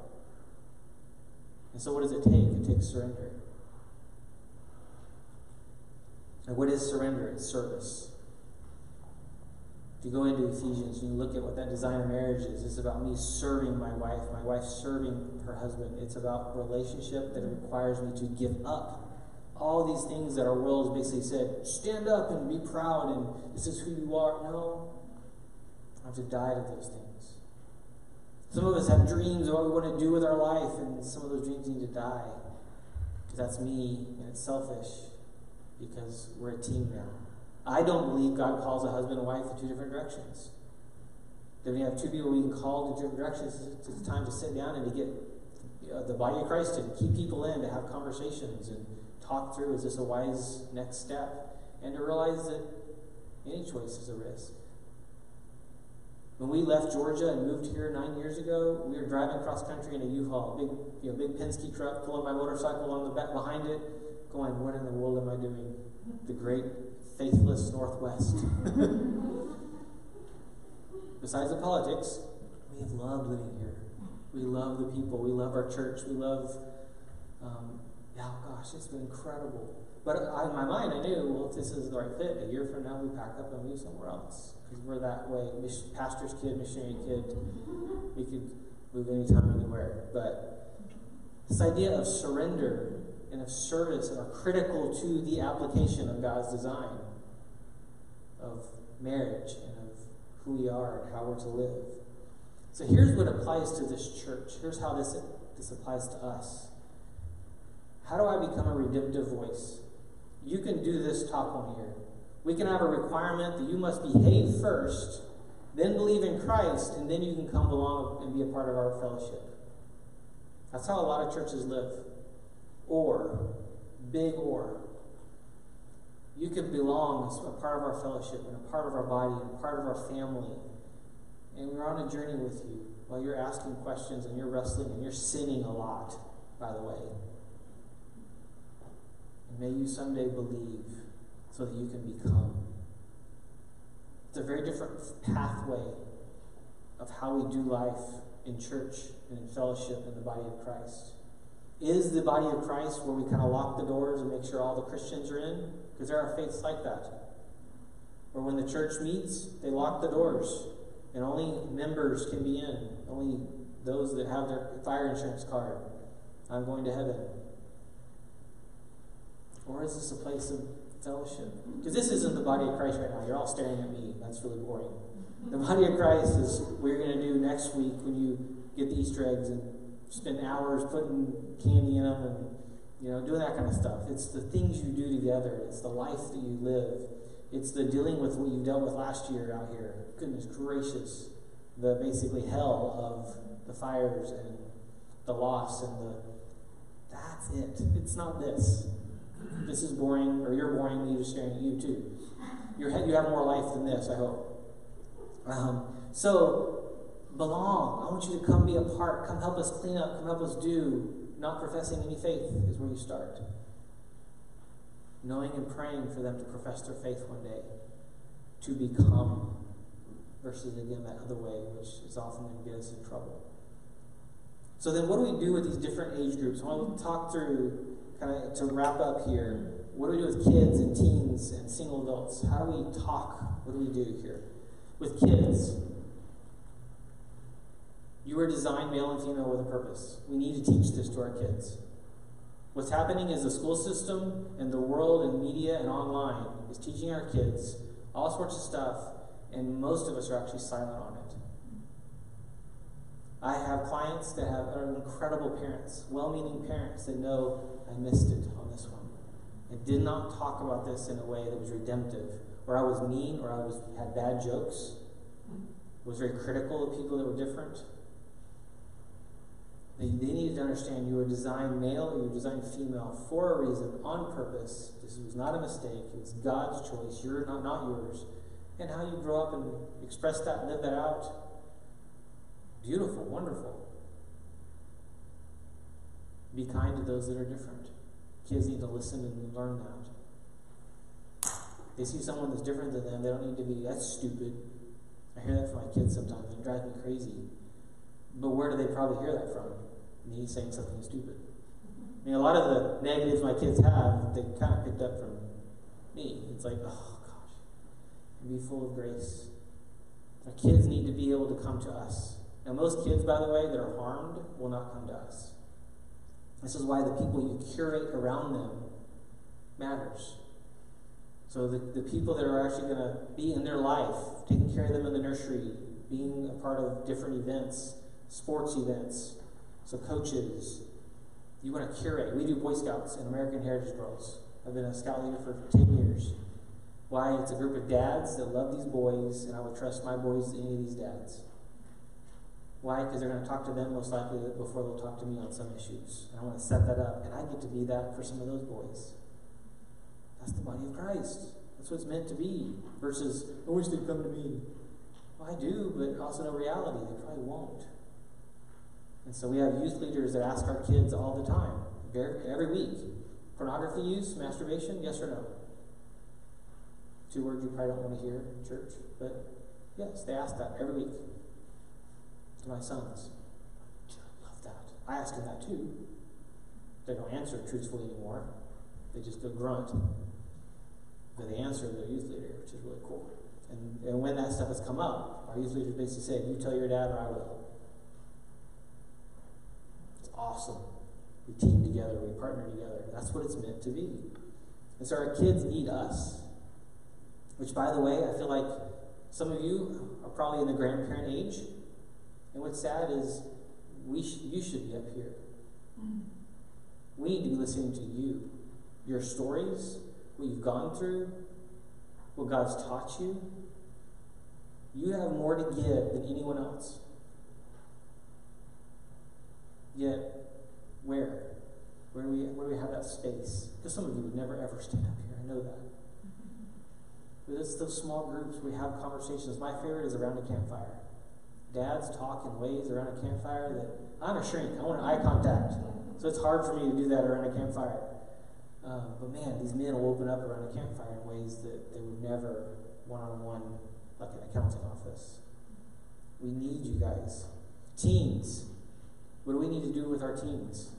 And so, what does it take? It takes surrender. And what is surrender? It's service. You go into Ephesians and you look at what that design of marriage is, it's about me serving my wife, my wife serving her husband. It's about relationship that requires me to give up all these things that our world has basically said, stand up and be proud and this is who you are. No. I have to die to those things. Some of us have dreams of what we want to do with our life, and some of those dreams need to die. Because that's me, and it's selfish. Because we're a team now. I don't believe God calls a husband and wife in two different directions. Then we have two people being called in different directions. It's time to sit down and to get uh, the body of Christ to keep people in, to have conversations and talk through is this a wise next step? And to realize that any choice is a risk. When we left Georgia and moved here nine years ago, we were driving cross country in a U-Haul, a big, you know, big Penske truck, pulling my motorcycle on the back behind it, going, "What in the world am I doing?" The great faithless Northwest. Besides the politics, we have loved living here. We love the people. We love our church. We love, um, yeah, gosh, it's been incredible. But I, in my mind, I knew, well, if this is the right fit, a year from now we pack up and move somewhere else. Because we're that way. Pastor's kid, missionary kid. We could move anytime, anywhere. But this idea of surrender and of service are critical to the application of God's design of marriage and of who we are and how we're to live. So here's what applies to this church. Here's how this, this applies to us. How do I become a redemptive voice? You can do this top one here. We can have a requirement that you must behave first, then believe in Christ, and then you can come along and be a part of our fellowship. That's how a lot of churches live. Or, big or. You can belong as a part of our fellowship and a part of our body and a part of our family. And we're on a journey with you while you're asking questions and you're wrestling and you're sinning a lot, by the way. And may you someday believe so that you can become. It's a very different pathway of how we do life in church and in fellowship in the body of Christ. Is the body of Christ where we kind of lock the doors and make sure all the Christians are in? Because there are faiths like that. Where when the church meets, they lock the doors and only members can be in. Only those that have their fire insurance card. I'm going to heaven. Or is this a place of fellowship? Because this isn't the body of Christ right now. You're all staring at me. That's really boring. The body of Christ is we're going to do next week when you get the Easter eggs and spend hours putting candy in them and you know doing that kind of stuff. It's the things you do together. It's the life that you live. It's the dealing with what you dealt with last year out here. Goodness gracious, the basically hell of the fires and the loss and the that's it. It's not this this is boring, or you're boring, me just staring at you too. You're, you have more life than this, I hope. Um, so, belong. I want you to come be a part. Come help us clean up. Come help us do. Not professing any faith is where you start. Knowing and praying for them to profess their faith one day. To become. Versus, again, that other way, which is often going to get us in trouble. So, then what do we do with these different age groups? I want to talk through kind of to wrap up here, what do we do with kids and teens and single adults? How do we talk? What do we do here? With kids, you are designed male and female with a purpose. We need to teach this to our kids. What's happening is the school system and the world and media and online is teaching our kids all sorts of stuff, and most of us are actually silent on it. I have clients that have are incredible parents, well-meaning parents that know I missed it on this one. I did not talk about this in a way that was redemptive, or I was mean or I was had bad jokes, was very critical of people that were different. They, they needed to understand you were designed male you were designed female for a reason, on purpose. This was not a mistake. It's God's choice. You're not, not yours. And how you grow up and express that, live that out. Beautiful, wonderful. Be kind to those that are different. Kids need to listen and learn that. They see someone that's different than them, they don't need to be, that's stupid. I hear that from my kids sometimes, it drives me crazy. But where do they probably hear that from? Me saying something stupid. I mean, a lot of the negatives my kids have, they kind of picked up from me. It's like, oh gosh, be full of grace. Our kids need to be able to come to us. Now, most kids, by the way, that are harmed will not come to us. This is why the people you curate around them matters. So the, the people that are actually going to be in their life, taking care of them in the nursery, being a part of different events, sports events, so coaches, you want to curate. We do Boy Scouts and American Heritage Girls. I've been a scout leader for 10 years. Why? It's a group of dads that love these boys, and I would trust my boys to any of these dads. Why? Because they're going to talk to them most likely before they'll talk to me on some issues. And I want to set that up. And I get to be that for some of those boys. That's the body of Christ. That's what it's meant to be. Versus, I wish they'd come to me. Well, I do, but also know reality. They probably won't. And so we have youth leaders that ask our kids all the time, every week pornography use, masturbation, yes or no? Two words you probably don't want to hear in church, but yes, they ask that every week to my sons. I love that. I ask them that too. They don't answer truthfully anymore. They just go grunt. But they answer their youth leader, which is really cool. And, and when that stuff has come up, our youth leaders basically said, You tell your dad or I will. Awesome. We team together, we partner together. That's what it's meant to be. And so our kids need us. Which, by the way, I feel like some of you are probably in the grandparent age. And what's sad is we sh- you should be up here. Mm. We need to be listening to you, your stories, what you've gone through, what God's taught you. You have more to give than anyone else. Yet, where? Where do we, where do we have that space? Because some of you would never ever stand up here. I know that. But it's those small groups we have conversations. My favorite is around a campfire. Dads talk in ways around a campfire that I'm a shrink. I want eye contact. So it's hard for me to do that around a campfire. Um, but man, these men will open up around a campfire in ways that they would never one on one, like an accounting office. We need you guys. Teens, what do we need to do with our teens?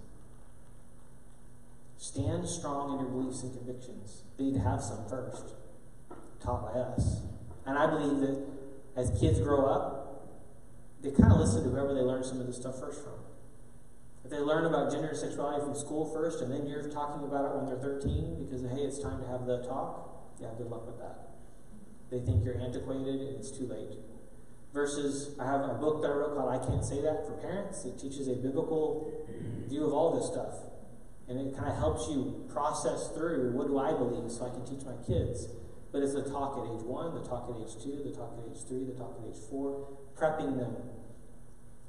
Stand strong in your beliefs and convictions. They need to have some first, taught by us. And I believe that as kids grow up, they kind of listen to whoever they learn some of this stuff first from. If they learn about gender and sexuality from school first, and then you're talking about it when they're 13 because, hey, it's time to have the talk, yeah, good luck with that. They think you're antiquated and it's too late. Versus, I have a book that I wrote called I Can't Say That for Parents. It teaches a biblical view of all this stuff. And it kind of helps you process through what do I believe so I can teach my kids. But it's the talk at age one, the talk at age two, the talk at age three, the talk at age four, prepping them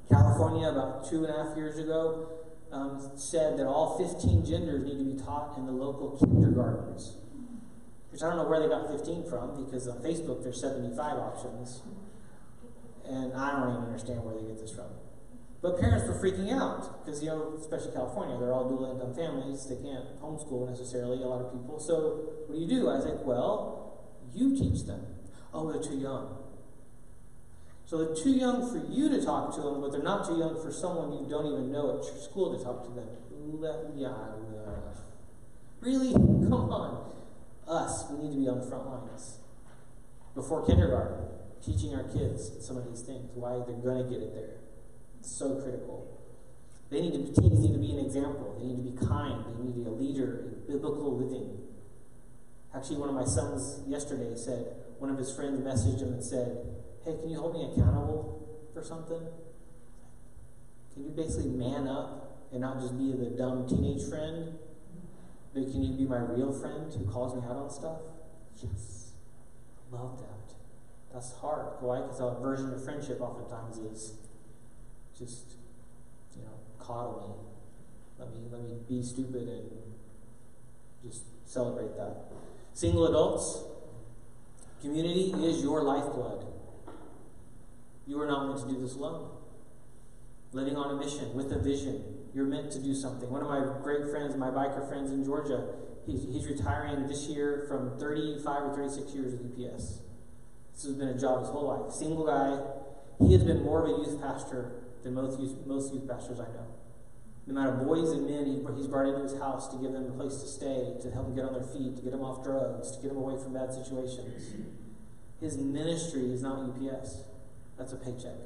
California, about two and a half years ago, um, said that all 15 genders need to be taught in the local kindergartens. Which I don't know where they got 15 from, because on Facebook there's 75 options. And I don't even understand where they get this from. But parents were freaking out, because, you know, especially California, they're all dual income families. They can't homeschool necessarily, a lot of people. So what do you do? I was like, well, you teach them. Oh, they're too young. So they're too young for you to talk to them, but they're not too young for someone you don't even know at your school to talk to them. Really? Come on. Us, we need to be on the front lines. Before kindergarten, teaching our kids some of these things, why they're going to get it there. It's so critical. They need to, teens need to be an example. They need to be kind. They need to be a leader in biblical living. Actually, one of my sons yesterday said, one of his friends messaged him and said, hey, can you hold me accountable for something? Can you basically man up and not just be the dumb teenage friend? But can you be my real friend who calls me out on stuff? Yes. Love that. That's hard. Why? Because our version of friendship oftentimes is just, you know, coddle me. Let me let me be stupid and just celebrate that. Single adults, community is your lifeblood. You are not meant to do this alone. Living on a mission with a vision. You're meant to do something. One of my great friends, my biker friends in Georgia, he's, he's retiring this year from 35 or 36 years with UPS. This has been a job his whole life. Single guy. He has been more of a youth pastor than most youth, most youth pastors I know. Amount of boys and men he, he's brought into his house to give them a place to stay, to help them get on their feet, to get them off drugs, to get them away from bad situations. His ministry is not UPS. That's a paycheck.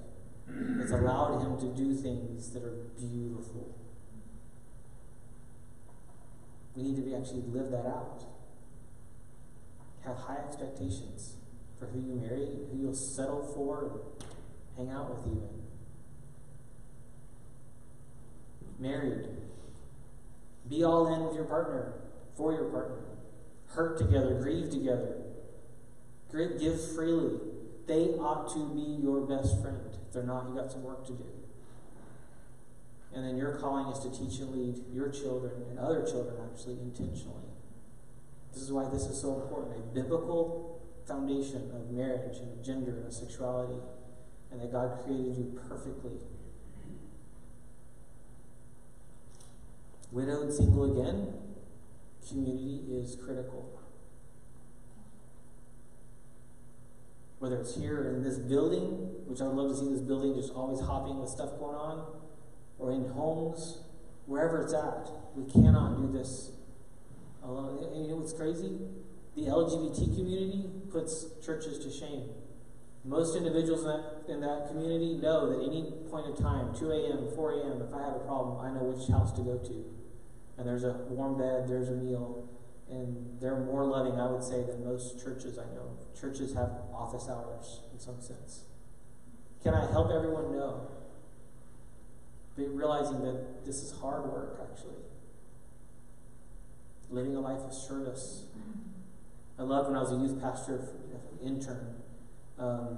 It's allowed him to do things that are beautiful. We need to be actually live that out. Have high expectations for who you marry, who you'll settle for, and hang out with even. Married. Be all in with your partner, for your partner. Hurt together, grieve together. Give freely. They ought to be your best friend. If they're not, you got some work to do. And then your calling is to teach and lead your children and other children actually intentionally. This is why this is so important. A biblical foundation of marriage and of gender and of sexuality, and that God created you perfectly. Widowed, single again, community is critical. whether it's here in this building, which I would love to see this building just always hopping with stuff going on, or in homes, wherever it's at. We cannot do this alone. and you know what's crazy? The LGBT community puts churches to shame. Most individuals in that, in that community know that any point in time, 2 a.m., 4 a.m., if I have a problem, I know which house to go to. And there's a warm bed, there's a meal, and they're more loving, I would say, than most churches I know. Churches have office hours in some sense. Can I help everyone know? But realizing that this is hard work, actually. Living a life of service. I loved when I was a youth pastor, intern, um,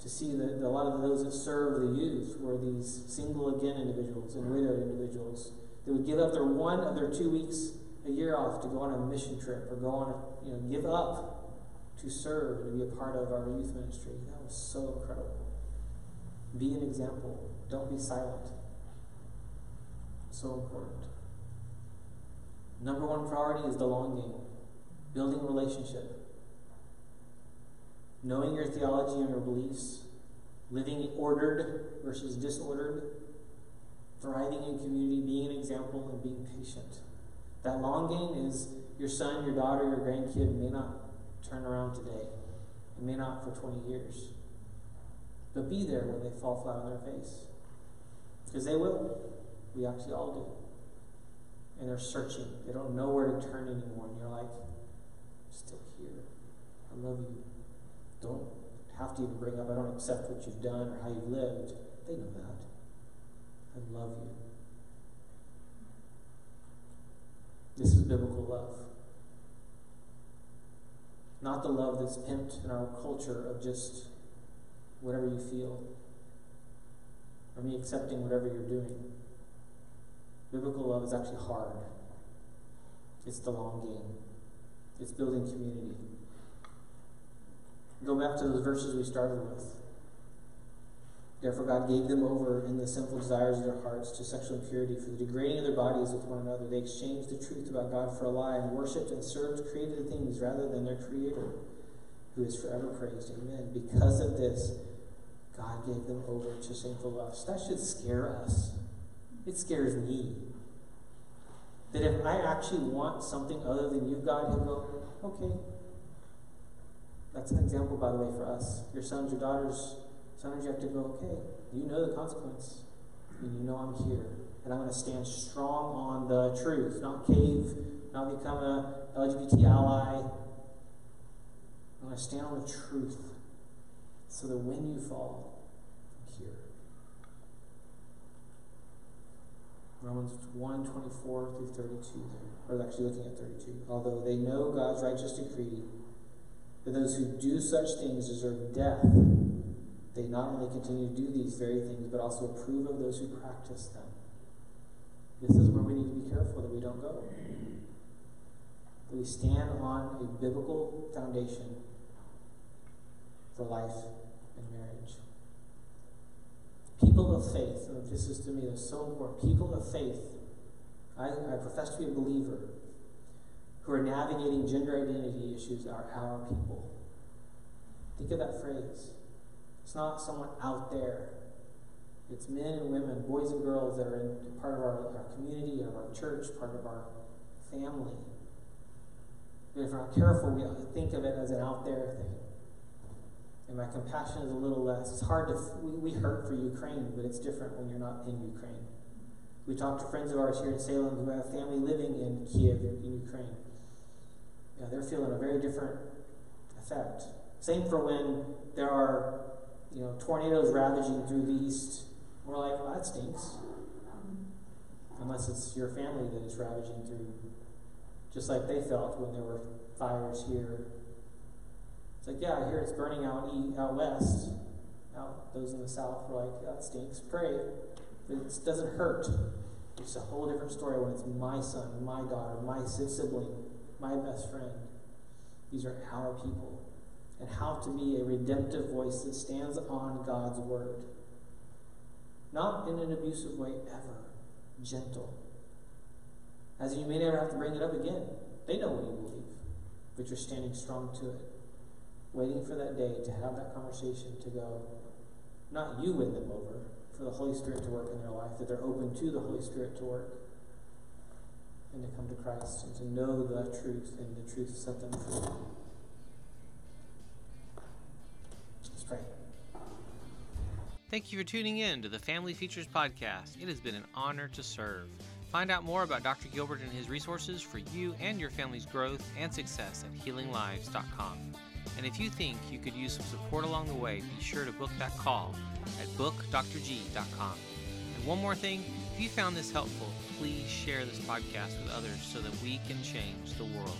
to see that a lot of those that serve the youth were these single again individuals and widowed individuals. They would give up their one of their two weeks a year off to go on a mission trip or go on a, you know, give up to serve and to be a part of our youth ministry. That was so incredible. Be an example. Don't be silent. So important. Number one priority is the long game building relationship, knowing your theology and your beliefs, living ordered versus disordered, thriving in community, being an example, and being patient. That long game is your son, your daughter, your grandkid may not turn around today. It may not for 20 years. But be there when they fall flat on their face. Because they will. We actually all do. And they're searching. They don't know where to turn anymore. And you're like. I love you. Don't have to even bring up, I don't accept what you've done or how you've lived. They know that. I love you. This is biblical love. Not the love that's pimped in our culture of just whatever you feel, or me accepting whatever you're doing. Biblical love is actually hard. It's the long game. It's building community. Go back to those verses we started with. Therefore, God gave them over in the sinful desires of their hearts to sexual impurity for the degrading of their bodies with one another. They exchanged the truth about God for a lie and worshipped and served created things rather than their Creator, who is forever praised. Amen. Because of this, God gave them over to sinful lusts. That should scare us. It scares me. That if I actually want something other than you, God, He'll go, okay. That's an example, by the way, for us. Your sons, your daughters, sometimes you have to go, okay, you know the consequence. And you know I'm here. And I'm going to stand strong on the truth, not cave, not become a LGBT ally. I'm going to stand on the truth so that when you fall, I'm here. Romans 1 24 through 32 there. Or actually looking at 32. Although they know God's righteous decree that those who do such things deserve death, they not only continue to do these very things, but also approve of those who practice them. This is where we need to be careful that we don't go. That we stand on a biblical foundation for life and marriage. People of faith, oh, this is to me so important. People of faith, I, I profess to be a believer, who are navigating gender identity issues are our people. Think of that phrase. It's not someone out there. It's men and women, boys and girls that are in part of our, our community, of our church, part of our family. And if we're not careful, we think of it as an out there thing. And my compassion is a little less. It's hard to, we, we hurt for Ukraine, but it's different when you're not in Ukraine. We talked to friends of ours here in Salem who have family living in Kiev, in Ukraine. Yeah, they're feeling a very different effect. Same for when there are, you know, tornadoes ravaging through the east. We're like, well, that stinks. Unless it's your family that is ravaging through. Just like they felt when there were fires here it's like, yeah, hear it's burning out out west. Out those in the south were like, that stinks. Pray. But it doesn't hurt. It's a whole different story when it's my son, my daughter, my sibling, my best friend. These are our people. And how to be a redemptive voice that stands on God's word. Not in an abusive way, ever. Gentle. As you may never have to bring it up again. They know what you believe, but you're standing strong to it waiting for that day to have that conversation to go, not you win them over, for the Holy Spirit to work in their life, that they're open to the Holy Spirit to work. And to come to Christ and to know the truth and the truth set them free. Let's pray. Thank you for tuning in to the Family Features Podcast. It has been an honor to serve. Find out more about Dr. Gilbert and his resources for you and your family's growth and success at healinglives.com. And if you think you could use some support along the way, be sure to book that call at bookdrg.com. And one more thing, if you found this helpful, please share this podcast with others so that we can change the world.